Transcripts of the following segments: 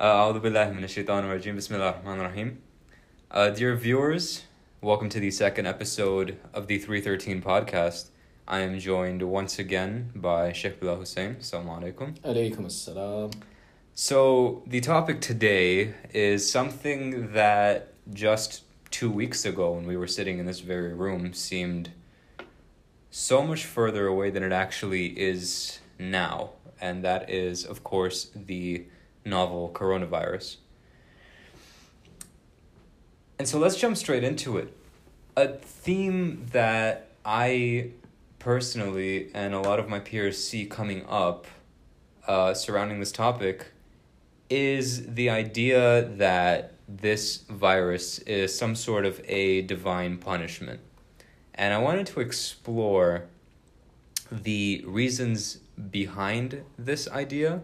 أعوذ بالله من الشيطان الرجيم بسم الله الرحمن الرحيم uh, Dear viewers, welcome to the second episode of the 313 podcast. I am joined once again by Sheikh Bilal Hussein. Assalamu alaikum. Alaykum assalam. So, the topic today is something that just two weeks ago, when we were sitting in this very room, seemed so much further away than it actually is now. And that is, of course, the novel coronavirus. And so let's jump straight into it. A theme that I personally and a lot of my peers see coming up uh, surrounding this topic is the idea that this virus is some sort of a divine punishment. And I wanted to explore the reasons behind this idea,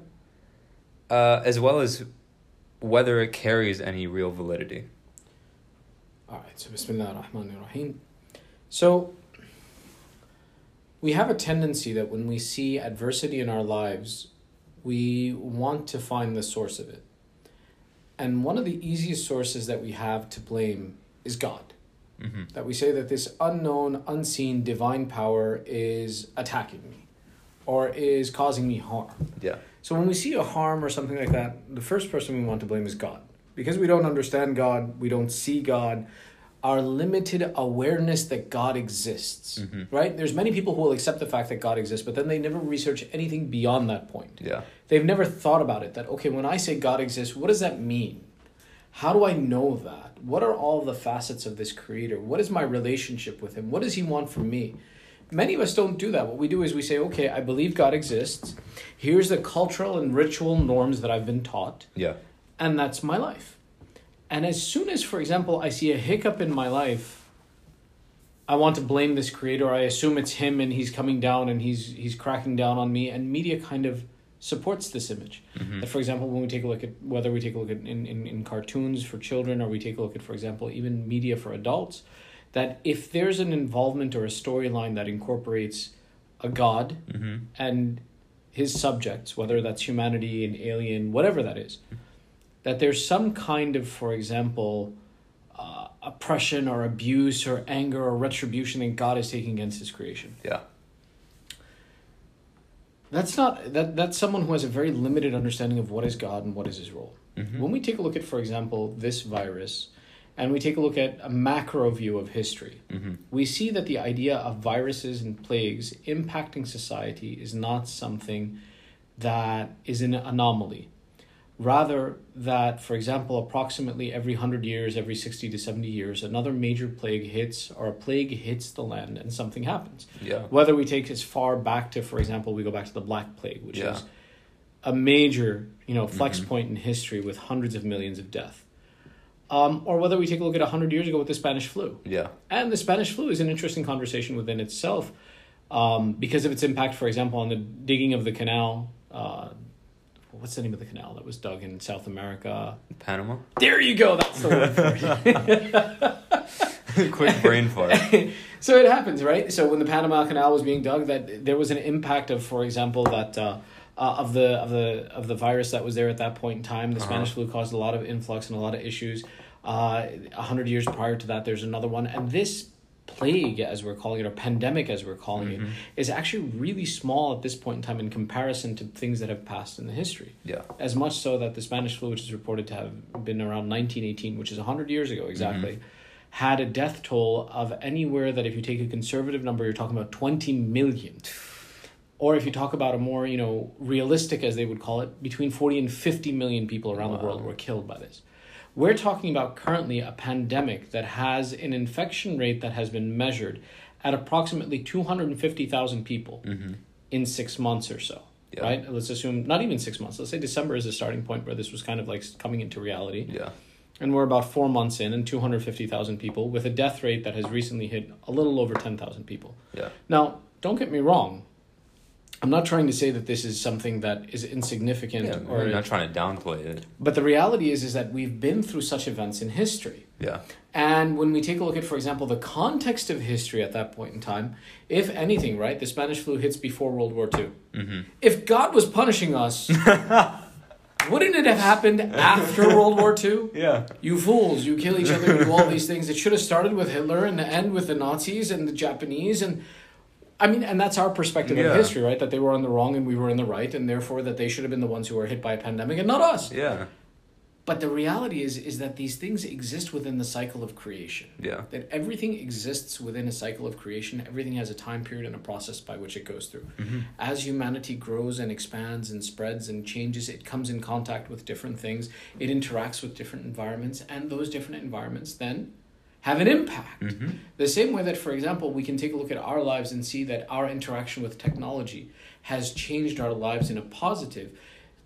uh, as well as whether it carries any real validity. Alright, so Bismillah ar-Rahman ar-Rahim. So, we have a tendency that when we see adversity in our lives, we want to find the source of it. And one of the easiest sources that we have to blame is God. Mm-hmm. That we say that this unknown, unseen divine power is attacking me or is causing me harm. Yeah. So when we see a harm or something like that, the first person we want to blame is God. Because we don't understand God, we don't see God, our limited awareness that God exists, Mhm. right? There's many people who will accept the fact that God exists, but then they never research anything beyond that point. Yeah. They've never thought about it that, okay, when I say God exists, what does that mean? How do I know that? What are all the facets of this creator? What is my relationship with him? What does he want from me? Many of us don't do that. What we do is we say, okay, I believe God exists. Here's the cultural and ritual norms that I've been taught, Yeah. and that's my life. And as soon as, for example, I see a hiccup in my life, I want to blame this creator. I assume it's him and he's coming down and he's he's cracking down on me. And media kind of supports this image. Mhm. That, for example, when we take a look at whether we take a look at in, in, in cartoons for children or we take a look at, for example, even media for adults, that if there's an involvement or a storyline that incorporates a god Mm-hmm. and his subjects, whether that's humanity, an alien, whatever that is, that there's some kind of, for example, uh, oppression or abuse or anger or retribution that God is taking against his creation. Yeah. That's not that that's someone who has a very limited understanding of what is God and what is his role. Mhm. When we take a look at, for example, this virus, and we take a look at a macro view of history, Mm-hmm. we see that the idea of viruses and plagues impacting society is not something that is an anomaly. Rather, that, for example, approximately every 100 years, every 60 to 70 years, another major plague hits or a plague hits the land and something happens. Yeah. Whether we take as far back to, for example, we go back to the Black Plague, which Yeah. is a major, you know, flex Mhm. point in history with hundreds of millions of death. Um, or whether we take a look at 100 years ago with the Spanish flu. Yeah. And the Spanish flu is an interesting conversation within itself um, because of its impact, for example, on the digging of the canal. Uh, what's the name of the canal that was dug in South America? Panama. There you go. That's the word for. Quick brain fart. so it happens, right? So when the Panama Canal was being dug, that there was an impact of, for example, that uh, uh, of the of the of the virus that was there at that point in time. The Uh-huh. Spanish flu caused a lot of influx and a lot of issues. Uh, A hundred years prior to that, there's another one, and this plague, as we're calling it, or pandemic, as we're calling Mhm. it, is actually really small at this point in time in comparison to things that have passed in the history. Yeah. As much so that the Spanish flu, which is reported to have been around 1918, which is 100 years ago exactly, had a death toll of anywhere that if you take a conservative number, you're talking about 20 million. Or if you talk about a more, you know, realistic, as they would call it, between 40 and 50 million people around the world were killed by this. We're talking about currently a pandemic that has an infection rate that has been measured at approximately 250,000 people Mm-hmm. in six months or so. Yeah. Right? Let's assume not even six months. Let's say December is a starting point where this was kind of like coming into reality. Yeah. And we're about four months in and 250,000 people with a death rate that has recently hit a little over 10,000 people. Yeah. Now, don't get me wrong. I'm not trying to say that this is something that is insignificant Yeah. or We're not trying to downplay it. but the reality is is that we've been through such events in history. Yeah. And when we take a look at, for example, the context of history at that point in time, if anything, right, the Spanish flu hits before World War II. Mm-hmm. If God was punishing us, Wouldn't it have happened after World War II? Yeah. You fools, you kill each other, you do all these things. It should have started with Hitler and end with the Nazis and the Japanese and I mean, and that's our perspective Yeah. of history, right? That they were on the wrong and we were in the right, and therefore that they should have been the ones who were hit by a pandemic and not us. Yeah. But the reality is is that these things exist within the cycle of creation. Yeah. That everything exists within a cycle of creation. Everything has a time period and a process by which it goes through. Mm-hmm. As humanity grows and expands and spreads and changes, it comes in contact with different things. It interacts with different environments, and those different environments then have an impact. Mm-hmm. The same way that, for example, we can take a look at our lives and see that our interaction with technology has changed our lives in a positive.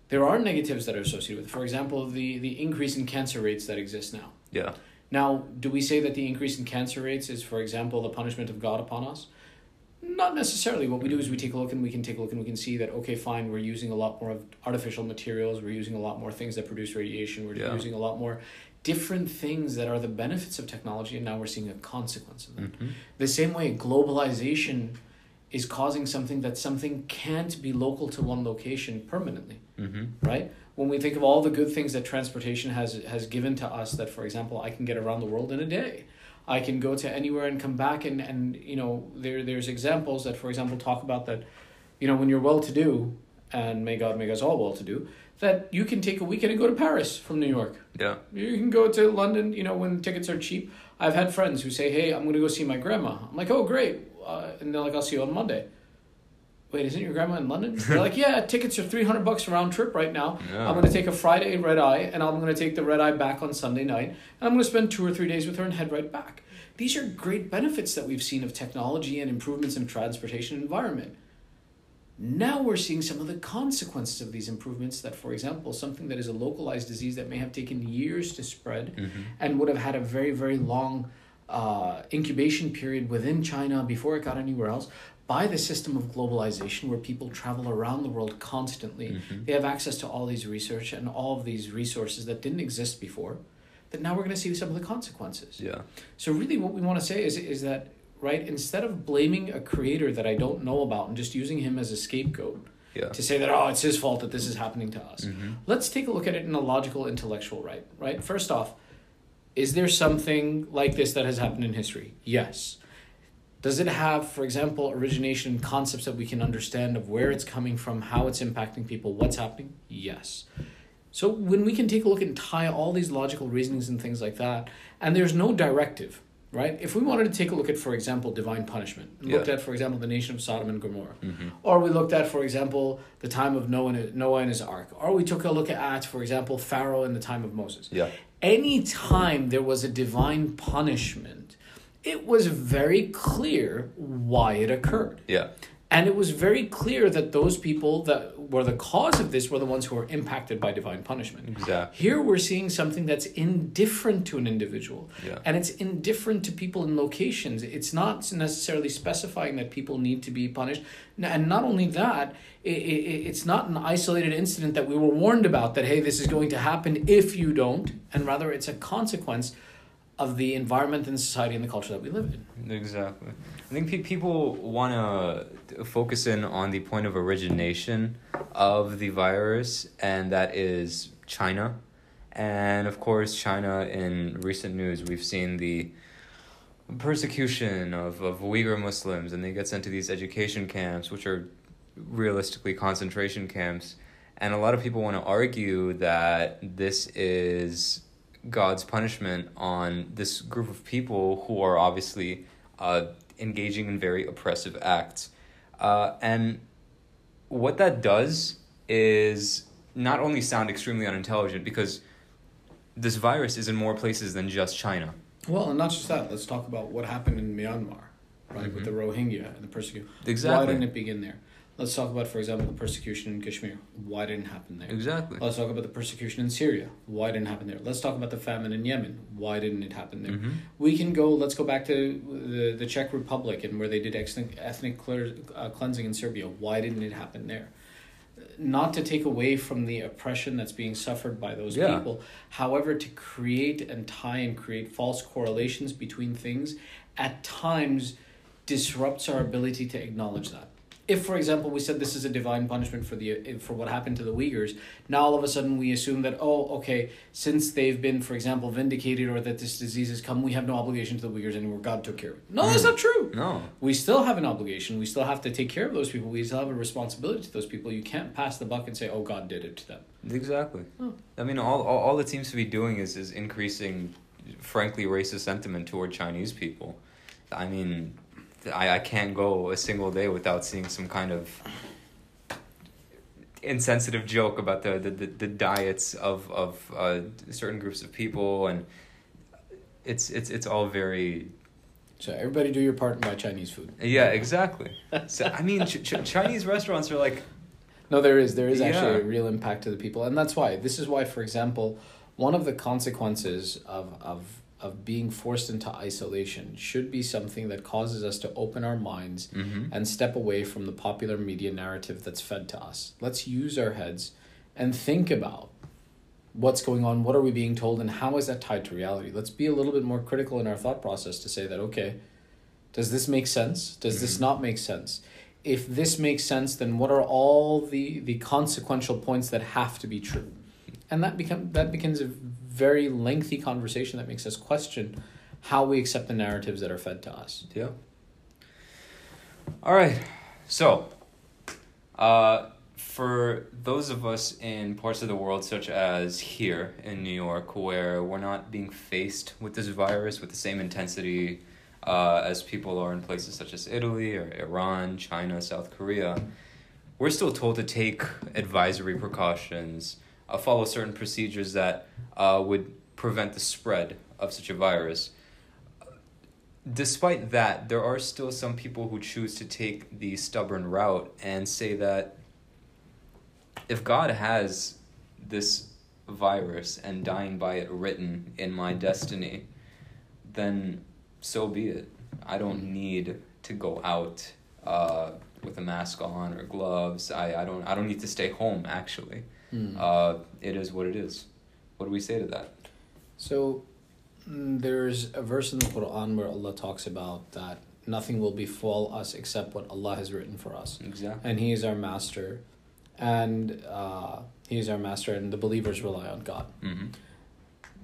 There are negatives that are associated with it. For example, the, the increase in cancer rates that exist now. Yeah. Now, do we say that the increase in cancer rates is, for example, the punishment of God upon us? Not necessarily. What we do is we take a look and we can take a look and we can see that, okay, fine, we're using a lot more of artificial materials, we're using a lot more things that produce radiation, we're Yeah. using a lot more different things that are the benefits of technology, and now we're seeing a consequence of that. Mm-hmm. The same way globalization is causing something that something can't be local to one location permanently Mm-hmm. right? When we think of all the good things that transportation has has given to us, that for example, I can get around the world in a day. I can go to anywhere and come back and, and you know, there there's examples that for example talk about that, you know, when you're well to do, and may God make us all well to do, that you can take a weekend and go to Paris from New York. Yeah. You can go to London, you know, when tickets are cheap. I've had friends who say, "Hey, I'm going to go see my grandma." I'm like, "Oh, great!" Uh, and they're like, "I'll see you on Monday." Wait, isn't your grandma in London? They're like, "Yeah, tickets are three hundred bucks round trip right now. Yeah. I'm going to take a Friday red eye, and I'm going to take the red eye back on Sunday night, and I'm going to spend two or three days with her and head right back." These are great benefits that we've seen of technology and improvements in transportation environment. Now we're seeing some of the consequences of these improvements. That, for example, something that is a localized disease that may have taken years to spread Mm-hmm. and would have had a very, very long uh, incubation period within China before it got anywhere else. By the system of globalization, where people travel around the world constantly, Mm-hmm. they have access to all these research and all of these resources that didn't exist before. That now we're going to see some of the consequences. Yeah. So really, what we want to say is is that right instead of blaming a creator that I don't know about and just using him as a scapegoat Yeah. to say that oh it's his fault that this is happening to us, Mm-hmm. let's take a look at it in a logical, intellectual right. Right. First off, is there something like this that has happened in history? Yes. Does it have, for example, origination concepts that we can understand of where it's coming from, how it's impacting people, what's happening? Yes. So when we can take a look and tie all these logical reasonings and things like that, and there's no directive, right? If we wanted to take a look at, for example, divine punishment, and looked Yeah. at, for example, the nation of Sodom and Gomorrah, Mm-hmm. or we looked at, for example, the time of Noah and, Noah and his ark, or we took a look at, for example, Pharaoh in the time of Moses. Yeah. Any time there was a divine punishment, it was very clear why it occurred. Yeah. And it was very clear that those people that were the cause of this were the ones who were impacted by divine punishment. Exactly. Here we're seeing something that's indifferent to an individual. Yeah. And it's indifferent to people in locations. It's not necessarily specifying that people need to be punished. And not only that, it's not an isolated incident that we were warned about that, hey, this is going to happen if you don't. And rather, it's a consequence of the environment and society and the culture that we live in. Exactly. I think pe- people want to focus in on the point of origination of the virus, and that is China. And of course, China, in recent news, we've seen the persecution of, of Uyghur Muslims, and they get sent to these education camps, which are realistically concentration camps. And a lot of people want to argue that this is God's punishment on this group of people who are obviously uh, engaging in very oppressive acts. Uh, and what that does is not only sound extremely unintelligent because this virus is in more places than just China. Well, and not just that. Let's talk about what happened in Myanmar, right, with the Rohingya and the persecution. Exactly. Why didn't it begin there? Let's talk about, for example, the persecution in Kashmir. Why didn't it happen there? Exactly. Let's talk about the persecution in Syria. Why didn't it happen there? Let's talk about the famine in Yemen. Why didn't it happen there? Mhm. We can go. Let's go back to the the Czech Republic and where they did ethnic ethnic clear, uh, cleansing in Serbia. Why didn't it happen there? Not to take away from the oppression that's being suffered by those Yeah. people, however, to create and tie and create false correlations between things, at times, disrupts our ability to acknowledge that. If for example we said this is a divine punishment for the for what happened to the Uyghurs now all of a sudden we assume that oh okay since they've been for example vindicated or that this disease has come we have no obligation to the Uyghurs anymore God took care of it no that's not true No. we still have an obligation we still have to take care of those people we still have a responsibility to those people you can't pass the buck and say oh God did it to them Exactly. Oh. I mean, all, all all it seems to be doing is is increasing, frankly, racist sentiment toward Chinese people. I mean, I, I can't go a single day without seeing some kind of insensitive joke about the the, the, the diets of of uh, certain groups of people and it's it's it's all very so everybody do your part and buy Chinese food yeah exactly so i mean ch- ch- chinese restaurants are like No, there is. There is actually Yeah. a real impact to the people, and that's why. This is why, for example, one of the consequences of of of being forced into isolation should be something that causes us to open our minds mhm. and step away from the popular media narrative that's fed to us. Let's use our heads and think about what's going on, what are we being told, and how is that tied to reality. Let's be a little bit more critical in our thought process to say that, okay, does this make sense? Does this Mhm. not make sense? If this makes sense, then what are all the, the consequential points that have to be true? And that become that becomes a very lengthy conversation that makes us question how we accept the narratives that are fed to us. Yeah. All right. So, uh, for those of us in parts of the world, such as here in New York, where we're not being faced with this virus with the same intensity uh, as people are in places such as Italy or Iran, China, South Korea, we're still told to take advisory precautions, uh, follow certain procedures that uh, would prevent the spread of such a virus despite that, there are still some people who choose to take the stubborn route and say that if God has this virus and dying by it written in my destiny, then so be it. I don't need to go out uh, with a mask on or gloves. I, I don't I don't need to stay home actually. Hmm. Uh, it is what it is. What do we say to that? So mm, there's a verse in the Quran where Allah talks about that nothing will befall us except what Allah has written for us. Exactly. And He is our master. And uh, He is our master, and the believers rely on God. Mm-hmm.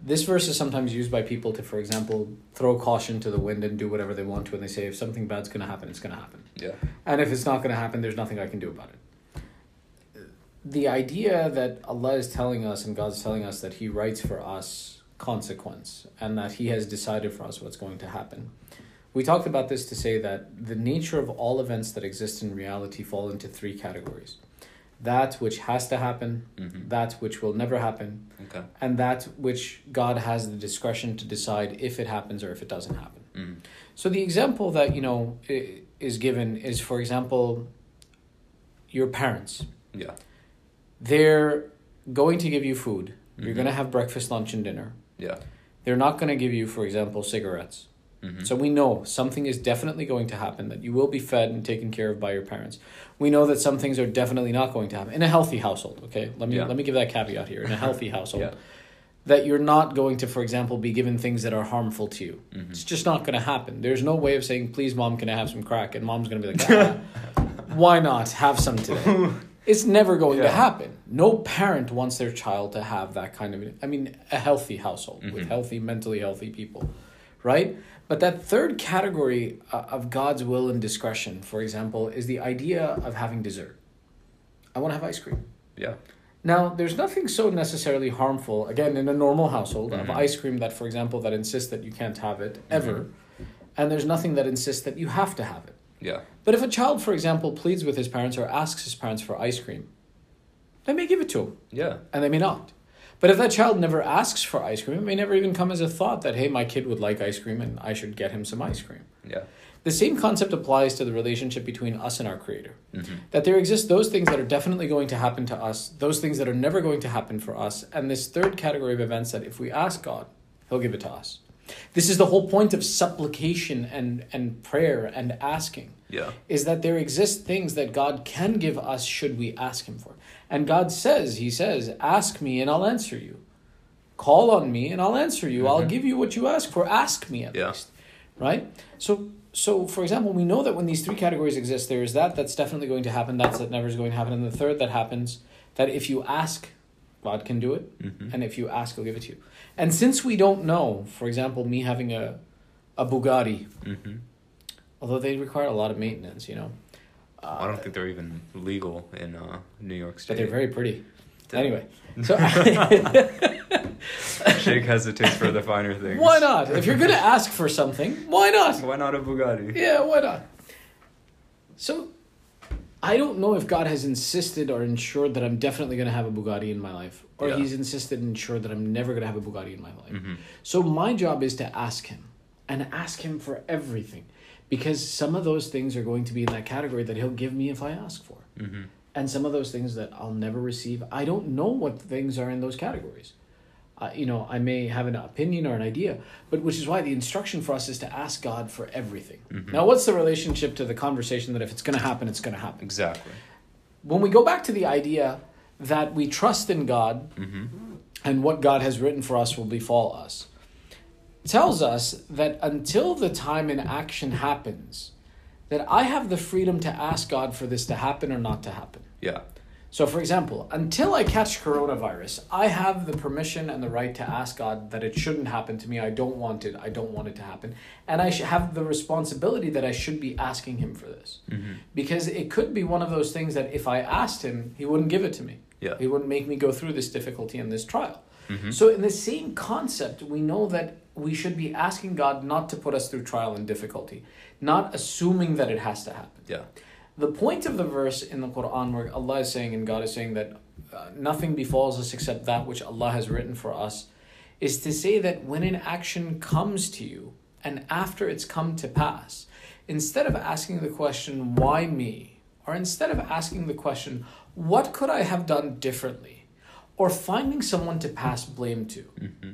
This verse is sometimes used by people to, for example, throw caution to the wind and do whatever they want to. And they say, if something bad's going to happen, it's going to happen. Yeah. And if it's not going to happen, there's nothing I can do about it. The idea that Allah is telling us and God's telling us that He writes for us consequence and that He has decided for us what's going to happen. We talked about this to say that the nature of all events that exist in reality fall into three categories that which has to happen, Mm-hmm. that which will never happen, Okay. and that which God has the discretion to decide if it happens or if it doesn't happen. Mm-hmm. So the example that you know is given is, for example, your parents. Yeah. They're going to give you food. You're Mhm. going to have breakfast, lunch, and dinner. Yeah. They're not going to give you, for example, cigarettes. Mm-hmm. So we know something is definitely going to happen, that you will be fed and taken care of by your parents. We know that some things are definitely not going to happen in a healthy household. Okay, let me Yeah. let me give that caveat here. In a healthy household, Yeah. that you're not going to, for example, be given things that are harmful to you. Mhm. It's just not going to happen. There's no way of saying, "Please, mom, can I have some crack?" And mom's going to be like, ah, "Why not have some today?" It's never going to happen. No parent wants their child to have that kind of. I mean, a healthy household with Mhm. healthy, mentally healthy people, right? But that third category uh, of God's will and discretion, for example, is the idea of having dessert. I want to have ice cream. Yeah. Now, there's nothing so necessarily harmful, again, in a normal household, of Mhm. ice cream that, for example, that insists that you can't have it ever, Mm-hmm. and there's nothing that insists that you have to have it. Yeah. But if a child, for example, pleads with his parents or asks his parents for ice cream, they may give it to him, Yeah. and they may not. But if that child never asks for ice cream, it may never even come as a thought that, hey, my kid would like ice cream and I should get him some ice cream. Yeah. The same concept applies to the relationship between us and our Creator Mm-hmm. that there exist those things that are definitely going to happen to us, those things that are never going to happen for us, and this third category of events that if we ask God, He'll give it to us. This is the whole point of supplication and, and prayer and asking, Yeah. is that there exist things that God can give us should we ask Him for. And God says, He says, Ask me and I'll answer you. Call on me and I'll answer you. I'll Mhm. give you what you ask for. Ask me at Yeah. least. Right? So so for example, we know that when these three categories exist, there is that that's definitely going to happen, that's that never is going to happen, and the third that happens that if you ask, God can do it, Mhm. and if you ask, He'll give it to you. And since we don't know, for example, me having a a Bugatti, Mhm. although they require a lot of maintenance, you know. Uh, I don't think they're even legal in uh, New York State. but they're very pretty. Anyway, so Sheikh hesitates for the finer things. why not? If you're gonna ask for something, why not? Why not a Bugatti? Yeah, why not? So, I don't know if God has insisted or ensured that I'm definitely going to have a Bugatti in my life, or Yeah. He's insisted and ensured that I'm never going to have a Bugatti in my life. Mhm. So, my job is to ask Him and ask Him for everything because some of those things are going to be in that category that He'll give me if I ask for. Mhm. And some of those things that I'll never receive, I don't know what things are in those categories. Uh, you know, I may have an opinion or an idea, but which is why the instruction for us is to ask God for everything. Mhm. Now, what's the relationship to the conversation that if it's going to happen, it's going to happen? Exactly. When we go back to the idea that we trust in God hmm and what God has written for us will befall us, tells us that until the time in action happens, that I have the freedom to ask God for this to happen or not to happen. Yeah. So, for example, until I catch coronavirus, I have the permission and the right to ask God that it shouldn't happen to me. I don't want it. I don't want it to happen. And I have the responsibility that I should be asking Him for this. hmm Because it could be one of those things that if I asked Him, He wouldn't give it to me. Yeah. He wouldn't make me go through this difficulty and this trial. hmm So, in the same concept, we know that we should be asking God not to put us through trial and difficulty, not assuming that it has to happen. Yeah. The point of the verse in the Quran where Allah is saying and God is saying that uh, nothing befalls us except that which Allah has written for us is to say that when an action comes to you and after it's come to pass, instead of asking the question, why me? Or instead of asking the question, what could I have done differently? Or finding someone to pass blame to, hmm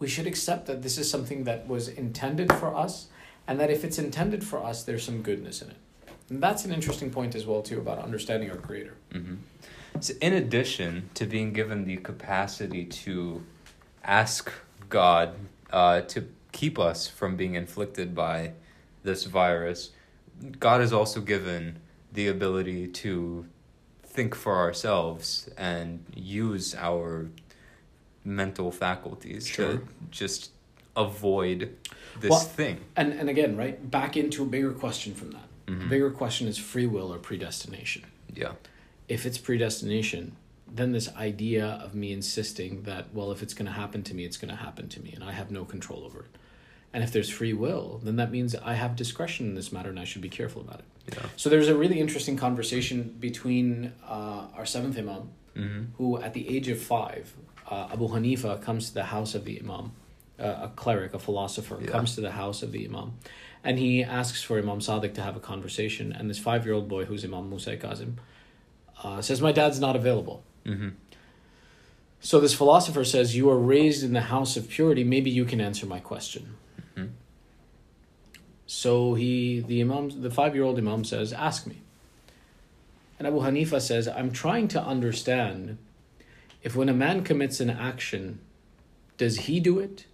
we should accept that this is something that was intended for us and that if it's intended for us, there's some goodness in it. And that's an interesting point as well too about understanding our creator. hmm So, in addition to being given the capacity to ask God uh, to keep us from being inflicted by this virus, God has also given the ability to think for ourselves and use our mental faculties Sure. to just avoid this Well, thing. And and again, right, back into a bigger question from that. Mhm. The bigger question is free will or predestination. Yeah. If it's predestination, then this idea of me insisting that well if it's going to happen to me it's going to happen to me and I have no control over it. And if there's free will, then that means I have discretion in this matter and I should be careful about it. Yeah. So there's a really interesting conversation between uh, our seventh Imam, hmm who at the age of five, uh, Abu Hanifa comes to the house of the Imam, uh, a cleric, a philosopher, Yeah. comes to the house of the Imam, and he asks for Imam Sadiq to have a conversation. And this five year old boy, who's Imam Musa Kazim, uh, says, My dad's not available. hmm So this philosopher says, You are raised in the house of purity, maybe you can answer my question. Mhm. So he, the Imam, the five year old Imam says, Ask me. And Abu Hanifa says, I'm trying to understand if when a man commits an action, does he do it?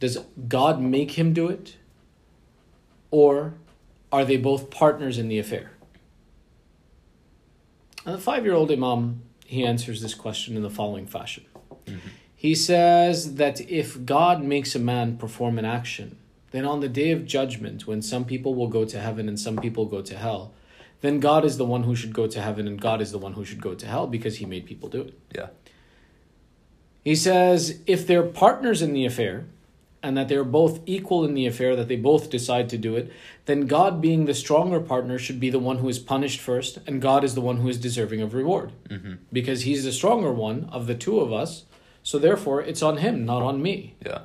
Does God make him do it? Or are they both partners in the affair? And the five year old Imam, he answers this question in the following fashion. Mm-hmm. He says that if God makes a man perform an action, then on the day of judgment, when some people will go to heaven and some people go to hell, then God is the one who should go to heaven and God is the one who should go to hell because he made people do it. Yeah. He says if they're partners in the affair and that they're both equal in the affair, that they both decide to do it, then God, being the stronger partner, should be the one who is punished first, and God is the one who is deserving of reward hmm because he's the stronger one of the two of us. So therefore, it's on him, not on me. Yeah.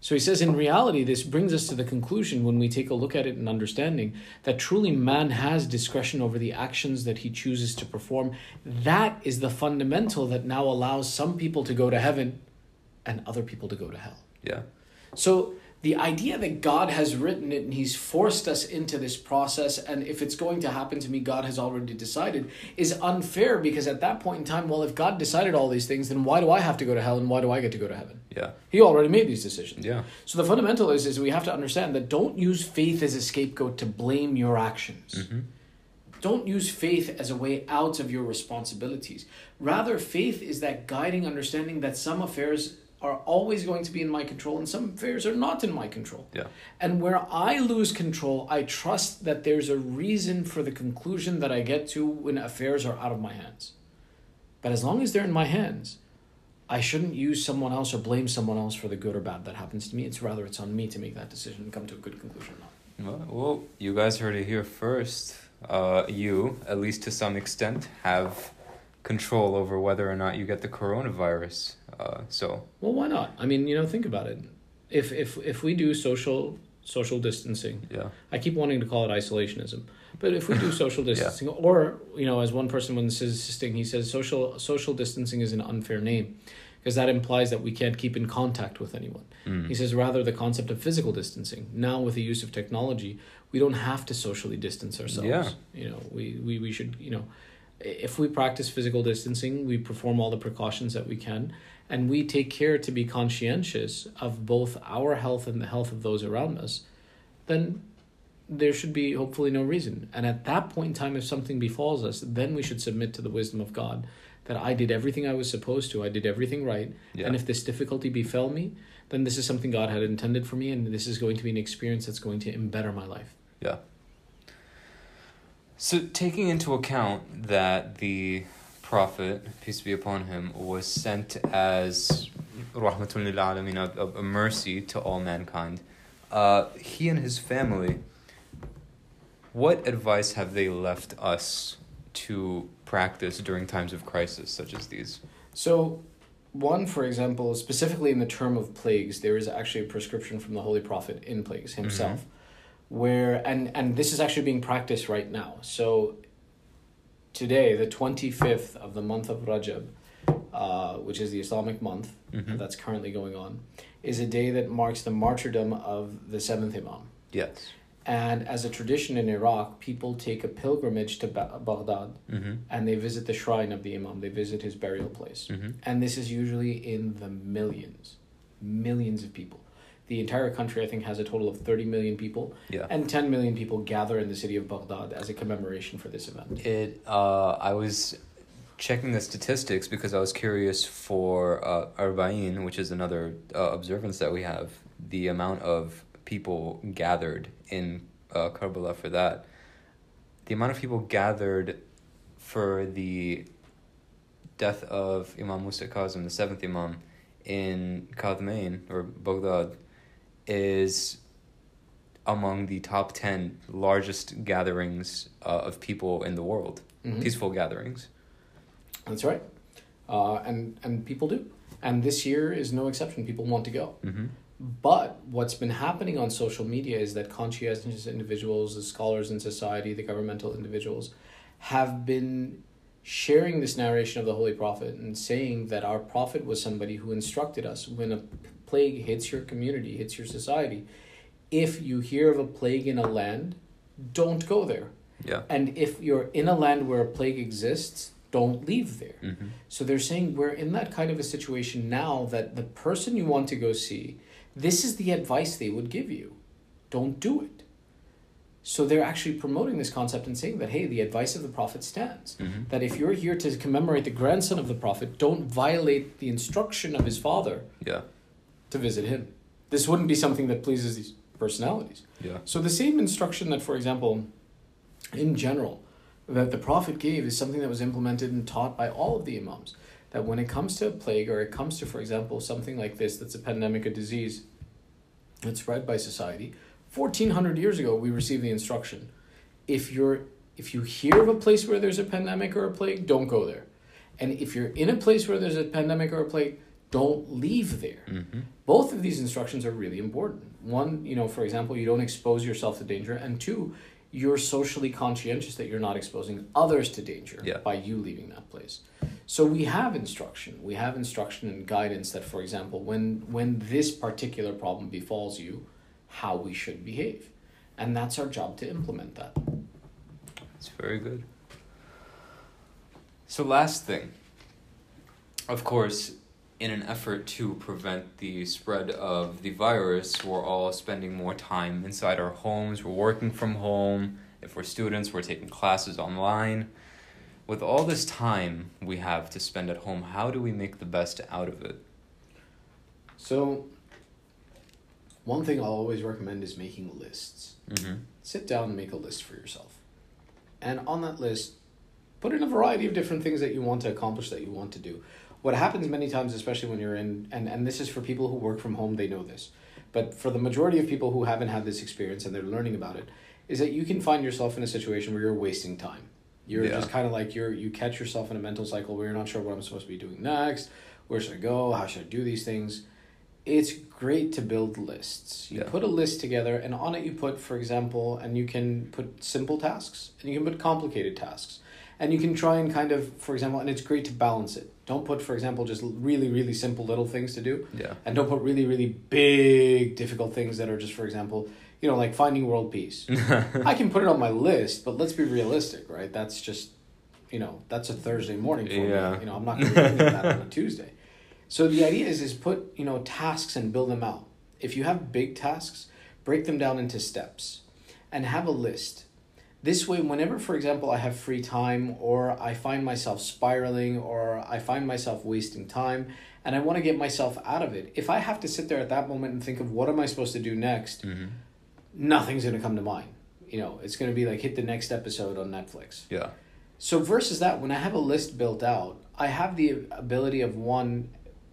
So he says, in reality, this brings us to the conclusion when we take a look at it in understanding that truly man has discretion over the actions that he chooses to perform. That is the fundamental that now allows some people to go to heaven and other people to go to hell. Yeah. So the idea that God has written it and He's forced us into this process, and if it's going to happen to me, God has already decided, is unfair because at that point in time, well, if God decided all these things, then why do I have to go to hell and why do I get to go to heaven? Yeah. He already made these decisions. Yeah. So the fundamental is is we have to understand that don't use faith as a scapegoat to blame your actions. Mm-hmm. Don't use faith as a way out of your responsibilities. Rather, faith is that guiding understanding that some affairs are always going to be in my control and some affairs are not in my control. Yeah. And where I lose control, I trust that there's a reason for the conclusion that I get to when affairs are out of my hands. But as long as they're in my hands, I shouldn't use someone else or blame someone else for the good or bad that happens to me. It's rather it's on me to make that decision and come to a good conclusion or not. Well, well, you guys heard it here first. Uh, you, at least to some extent, have control over whether or not you get the coronavirus. Uh, so Well, why not? I mean, you know, think about it. If if if we do social social distancing, yeah, I keep wanting to call it isolationism, but if we do social Yeah. distancing, or you know, as one person was insisting, he says social social distancing is an unfair name, because that implies that we can't keep in contact with anyone. Mm. He says rather the concept of physical distancing. Now with the use of technology, we don't have to socially distance ourselves. Yeah. You know, we, we, we should, you know, if we practice physical distancing, we perform all the precautions that we can, and we take care to be conscientious of both our health and the health of those around us, then there should be hopefully no reason. And at that point in time, if something befalls us, then we should submit to the wisdom of God that I did everything I was supposed to, I did everything right, yeah, and if this difficulty befell me, then this is something God had intended for me, and this is going to be an experience that's going to embetter my life. yeah. So taking into account that the prophet, peace be upon him, was sent as rahmatul lil alamin, a, a- a mercy to all mankind, uh, he and his family, what advice have they left us to practice during times of crisis such as these? So, one, for example, specifically in the term of plagues, there is actually a prescription from the Holy Prophet in plagues himself, where and and this is actually being practiced right now. So, today, the twenty fifth of the month of Rajab, uh, which is the Islamic month Mhm. that's currently going on, is a day that marks the martyrdom of the seventh Imam. Yes. And as a tradition in Iraq, people take a pilgrimage to ba- Baghdad Mm-hmm. and they visit the shrine of the Imam. They visit his burial place. Mm-hmm. And this is usually in the millions, millions of people. The entire country, I think, has a total of 30 million people, Yeah. and 10 million people gather in the city of Baghdad as a commemoration for this event. It. Uh, I was checking the statistics because I was curious for uh, Arba'in, which is another uh, observance that we have. The amount of people gathered in uh, Karbala for that. The amount of people gathered for the death of Imam Musa Kazim, the seventh Imam, in Kadmain or Baghdad, is among the top 10 largest gatherings uh, of people in the world Mhm. peaceful gatherings That's right. Uh, and, and people do. And this year is no exception. People want to go. mm-hmm. But what's been happening on social media is that conscientious individuals, the scholars in society, the governmental individuals, have been sharing this narration of the Holy Prophet and saying that our Prophet was somebody who instructed us when a plague hits your community, hits your society, if you hear of a plague in a land, don't go there. yeah And if you're in a land where a plague exists, don't leave there. mm-hmm. So they're saying we're in that kind of a situation now that the person you want to go see, this is the advice they would give you. Don't do it. So they're actually promoting this concept and saying that, hey, the advice of the prophet stands. Mm-hmm. That if you're here to commemorate the grandson of the prophet, don't violate the instruction of his father yeah to visit him. This wouldn't be something that pleases these personalities. yeah So the same instruction that, for example, in general, that the Prophet gave is something that was implemented and taught by all of the Imams. That when it comes to a plague or it comes to, for example, something like this that's a pandemic, a disease that's spread by society, 1400 years ago we received the instruction. If you're if you hear of a place where there's a pandemic or a plague, don't go there. And if you're in a place where there's a pandemic or a plague, don't leave there mm-hmm. both of these instructions are really important one you know for example you don't expose yourself to danger and two you're socially conscientious that you're not exposing others to danger Yeah. by you leaving that place so we have instruction we have instruction and guidance that for example when when this particular problem befalls you how we should behave. And that's our job to implement that. It's very good. So, last thing. Of course, in an effort to prevent the spread of the virus, we're all spending more time inside our homes. We're working from home. If we're students, we're taking classes online. With all this time we have to spend at home, how do we make the best out of it? So, one thing I'll always recommend is making lists. Mm-hmm. Sit down and make a list for yourself. And on that list, put in a variety of different things that you want to accomplish, that you want to do. What happens many times, especially when you're in, and, and this is for people who work from home, they know this. But for the majority of people who haven't had this experience and they're learning about it, is that you can find yourself in a situation where you're wasting time. You're Yeah. just kind of like you're you catch yourself in a mental cycle where you're not sure what I'm supposed to be doing next. Where should I go? How should I do these things? It's great to build lists. You Yeah. put a list together, and on it you put, for example, and you can put simple tasks, and you can put complicated tasks, and you can try and kind of, for example, and it's great to balance it. Don't put, for example, just really really simple little things to do, Yeah. and don't put really really big difficult things that are just, for example, you know, like finding world peace. I can put it on my list, but let's be realistic, right? That's just, you know, that's a Thursday morning for Yeah. me. You know, I'm not going to do that on a Tuesday. So the idea is is put you know tasks and build them out. If you have big tasks, break them down into steps, and have a list. This way, whenever, for example, I have free time, or I find myself spiraling, or I find myself wasting time, and I want to get myself out of it, if I have to sit there at that moment and think of what am I supposed to do next, mm-hmm. nothing's going to come to mind. You know, it's going to be like hit the next episode on Netflix. Yeah. So versus that, when I have a list built out, I have the ability of one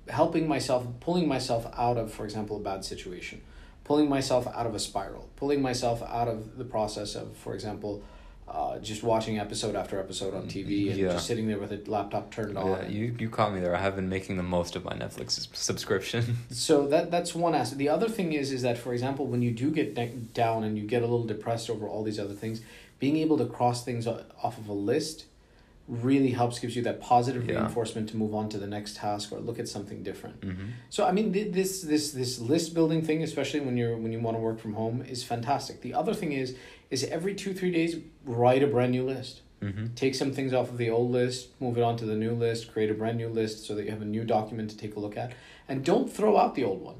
helping myself, pulling myself out of, for example, a bad situation, pulling myself out of a spiral, pulling myself out of the process of, for example, uh, just watching episode after episode on TV and Yeah. just sitting there with a laptop turned on. Yeah, you, you caught me there. I have been making the most of my Netflix subscription. So that that's one aspect. The other thing is is that for example, when you do get ne- down and you get a little depressed over all these other things, being able to cross things off of a list really helps gives you that positive Yeah. reinforcement to move on to the next task or look at something different. mm-hmm. So I mean thi- this this this list building thing especially when you're when you want to work from home is fantastic. The other thing is is every 2 3 days write a brand new list Mm-hmm. take some things off of the old list, move it on to the new list, create a brand new list so that you have a new document to take a look at. And don't throw out the old one.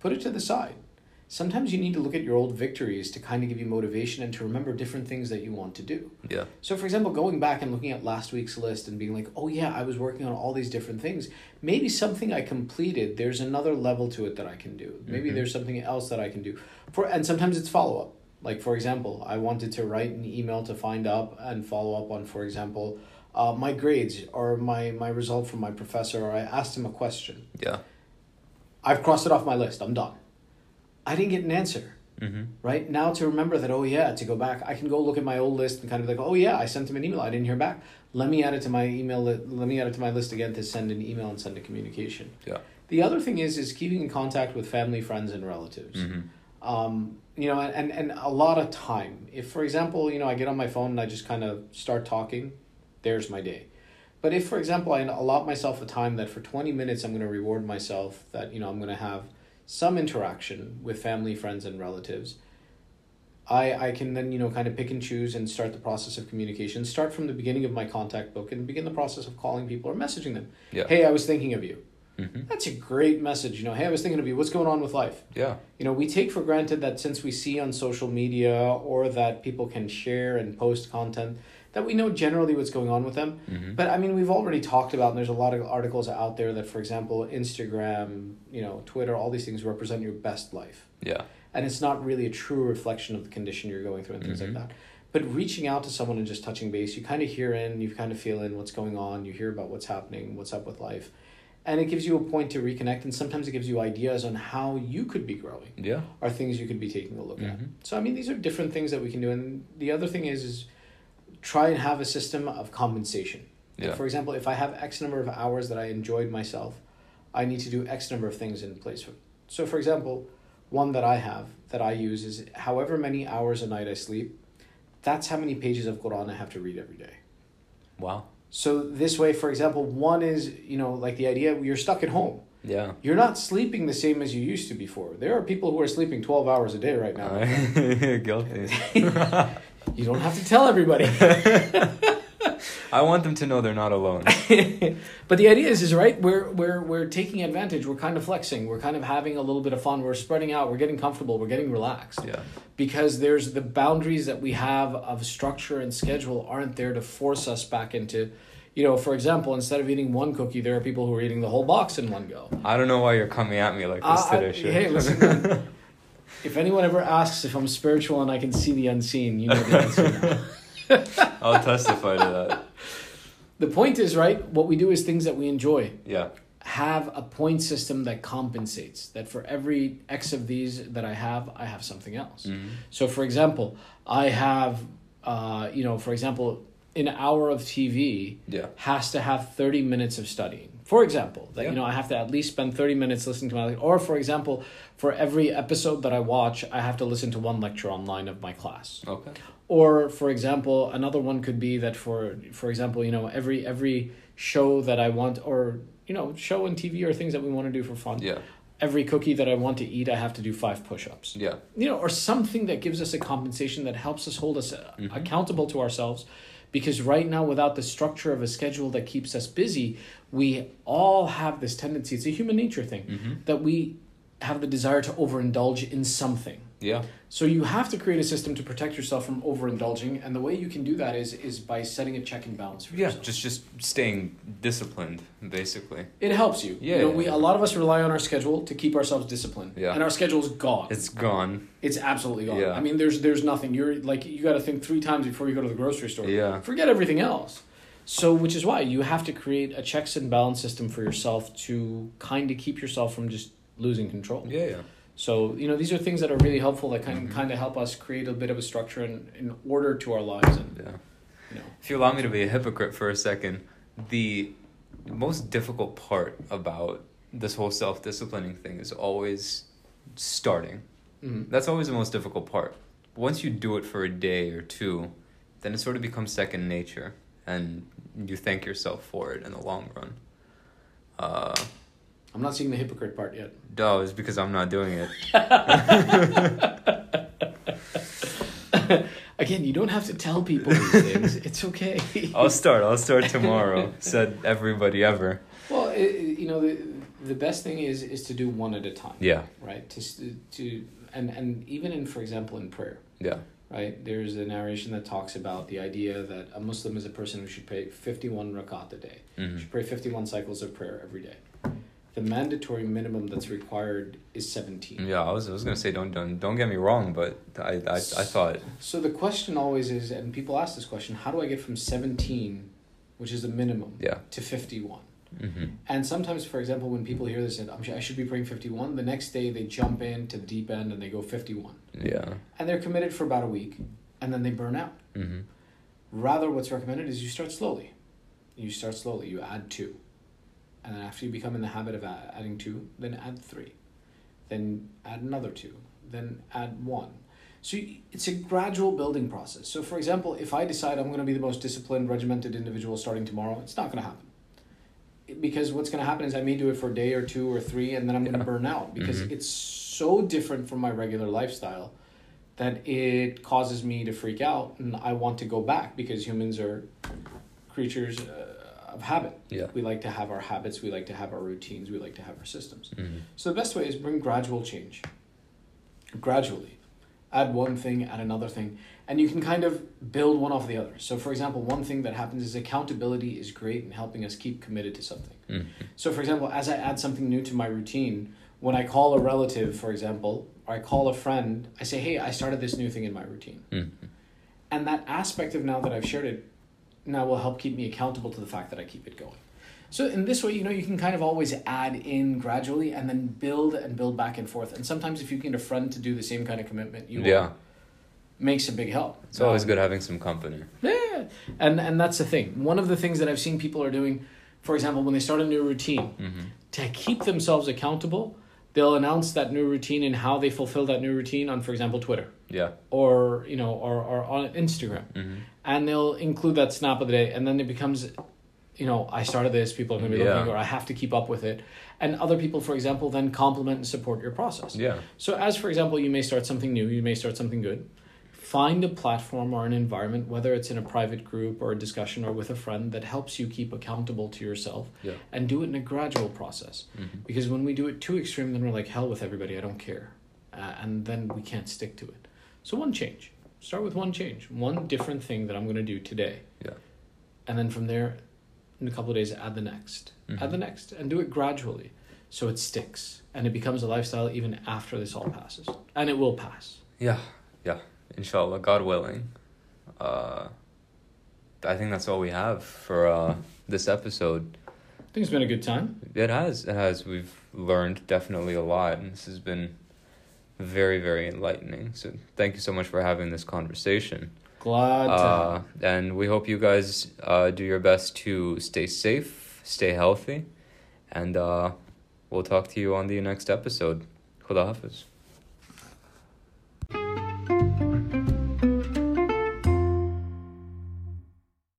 Put it to the side. Sometimes you need to look at your old victories to kind of give you motivation and to remember different things that you want to do. Yeah. So, for example, going back and looking at last week's list and being like, oh, yeah, I was working on all these different things. Maybe something I completed, there's another level to it that I can do. Maybe Mhm. there's something else that I can do. For And sometimes it's follow up. Like, for example, I wanted to write an email to find up and follow up on, for example, uh, my grades or my, my result from my professor, or I asked him a question. Yeah. I've crossed it off my list. I'm done. I didn't get an answer. Mm-hmm. right? Now to remember that oh yeah to go back i can go look at my old list and kind of like oh yeah i sent him an email. I didn't hear back. Let me add it to my email let me add it to my list again to send an email and send a communication. Yeah. the other thing is is keeping in contact with family friends and relatives. Mm-hmm. um, you know and, and a lot of time. If for example you know i get on my phone and i just kind of start talking there's my day. But if for example i allot myself a time that for 20 minutes i'm going to reward myself that you know i'm going to have some interaction with family friends and relatives. I i can then you know kind of pick and choose and start the process of communication. Start from the beginning of my contact book and begin the process of calling people or messaging them. Yeah. hey i was thinking of you. Mm-hmm. that's a great message you know. Hey i was thinking of you. What's going on with life? Yeah. you know, we take for granted that since we see on social media or that people can share and post content, that we know generally what's going on with them. Mm-hmm. But I mean, we've already talked about, and there's a lot of articles out there that, for example, Instagram, you know, Twitter, all these things represent your best life. Yeah. And it's not really a true reflection of the condition you're going through and things Mhm. like that. But reaching out to someone and just touching base, you kind of hear in, you kind of feel in what's going on, you hear about what's happening, what's up with life. And it gives you a point to reconnect, and sometimes it gives you ideas on how you could be growing Yeah. are things you could be taking a look at. Mhm. So I mean, these are different things that we can do, and the other thing is is try and have a system of compensation. Yeah. For example, if I have X number of hours that I enjoyed myself, I need to do X number of things in place. So, for example, one that I have that I use is however many hours a night I sleep, that's how many pages of Quran I have to read every day. Wow. So this way, for example, one is you know like the idea you're stuck at home. Yeah. You're not sleeping the same as you used to before. There are people who are sleeping 12 hours a day right now. Guilty. You don't have to tell everybody. I want them to know they're not alone. but the idea is, is right. We're we're we're taking advantage. We're kind of flexing. We're kind of having a little bit of fun. We're spreading out. We're getting comfortable. We're getting relaxed. Yeah. Because there's the boundaries that we have of structure and schedule aren't there to force us back into, you know, for example, instead of eating one cookie, there are people who are eating the whole box in one go. I don't know why you're coming at me like this Uh, I- today, Shiv. hey, listen. if anyone ever asks if I'm spiritual and I can see the unseen, you know the answer. I'll testify to that. The point is, right, what we do is things that we enjoy. Yeah. Have a point system that compensates, that for every X of these that I have, I have something else. Mhm. So, for example, I have, uh, you know, for example, an hour of TV Yeah. has to have 30 minutes of studying. For example, that, Yeah. you know, I have to at least spend 30 minutes listening to my, or for example, for every episode that I watch, I have to listen to one lecture online of my class Okay. or for example another one could be that for for example you know every every show that i want or you know show and tv or things that we want to do for fun Yeah. every cookie that i want to eat i have to do five push-ups Yeah. you know or something that gives us a compensation that helps us hold us uh, Mhm. accountable to ourselves because right now without the structure of a schedule that keeps us busy we all have this tendency it's a human nature thing Mm-hmm. that we have the desire to overindulge in something Yeah. so you have to create a system to protect yourself from overindulging, and the way you can do that is is by setting a check and balance for Yeah. yourself. Just just staying disciplined, basically. it helps you. Yeah, You know, we a lot of us rely on our schedule to keep ourselves disciplined. Yeah. And our schedule's gone. It's, gone. It's absolutely gone. Yeah. I mean, there's there's nothing. You're like you got to think three times before you go to the grocery store. Yeah. Forget everything else. So, which is why you have to create a checks and balance system for yourself to kind of keep yourself from just losing control. Yeah. Yeah. So, you know, these are things that are really helpful that can Mhm. kind of help us create a bit of a structure and in order to our lives and Yeah. you know. If you allow me to be a hypocrite for a second, the most difficult part about this whole self disciplining thing is always starting. Mhm. That's always the most difficult part. Once you do it for a day or two, then it sort of becomes second nature, and you thank yourself for it in the long run. Uh, I'm not seeing the hypocrite part yet. No, it's because I'm not doing it. Again, you don't have to tell people these things. It's okay. I'll start. I'll start tomorrow. Said everybody ever. well, it, you know, the the best thing is is to do one at a time. Yeah. Right. To to and and even in, for example, in prayer. Yeah. Right. There's a narration that talks about the idea that a Muslim is a person who should pray fifty one rakat a day. hmm Should pray fifty one cycles of prayer every day. The mandatory minimum that's required is seventeen. Yeah, I was, I was gonna say don't don't don't get me wrong, but I I, I thought So the question always is, and people ask this question: How do I get from seventeen, which is the minimum, yeah. to fifty-one? hmm And sometimes, for example, when people hear this, and I'm, I should be praying fifty-one. The next day, they jump in to the deep end and they go fifty-one, Yeah. and they're committed for about a week, and then they burn out. hmm Rather, what's recommended is you start slowly. You start slowly. You add two, and then after you become in the habit of adding two, then add three, then add another two, then add one. So it's a gradual building process. So, for example, if I decide I'm going to be the most disciplined, regimented individual starting tomorrow, it's not going to happen. Because what's going to happen is I may do it for a day or two or three, and then I'm going to burn out because Mhm. it's so different from my regular lifestyle that it causes me to freak out, and I want to go back because humans are creatures uh, of habit. Yeah. We like to have our habits, we like to have our routines, we like to have our systems. hmm So the best way is bring gradual change. Gradually. Add one thing, add another thing, and you can kind of build one off the other. So for example, one thing that happens is accountability is great in helping us keep committed to something. hmm So for example, as I add something new to my routine, when I call a relative, for example, or I call a friend, I say, "Hey, I started this new thing in my routine." hmm And that aspect of now that I've shared it now will help keep me accountable to the fact that I keep it going. So in this way, you know, you can kind of always add in gradually and then build and build back and forth. And sometimes if you can get a friend to do the same kind of commitment, you Yeah. makes a big help. It's always Um, good having some company. Yeah. And and that's the thing. One of the things that I've seen people are doing, for example, when they start a new routine, hmm to keep themselves accountable, they'll announce that new routine and how they fulfill that new routine on, for example, Twitter Yeah. or you know or, or on Instagram. hmm and they'll include that snap of the day and then it becomes you know, I started this, people are going to be Yeah. looking, or I have to keep up with it. And other people, for example, then compliment and support your process. Yeah. So, as for example, you may start something new, you may start something good. Find a platform or an environment, whether it's in a private group or a discussion or with a friend, that helps you keep accountable to yourself Yeah. and do it in a gradual process. Mhm. Because when we do it too extreme, then we're like, hell with everybody, I don't care. Uh, and then we can't stick to it. So, one change. Start with one change, one different thing that I'm going to do today. Yeah. And then from there, in a couple of days, add the next, add the next, and do it gradually so it sticks and it becomes a lifestyle even after this all passes. And it will pass. Yeah, yeah. Inshallah, God willing. Uh, I think that's all we have for uh, this episode. I think it's been a good time. It has, it has. We've learned definitely a lot, and this has been very, very enlightening. So thank you so much for having this conversation. Glad to Uh, and we hope you guys uh, do your best to stay safe, stay healthy, and uh, we'll talk to you on the next episode. Khuda Hafiz.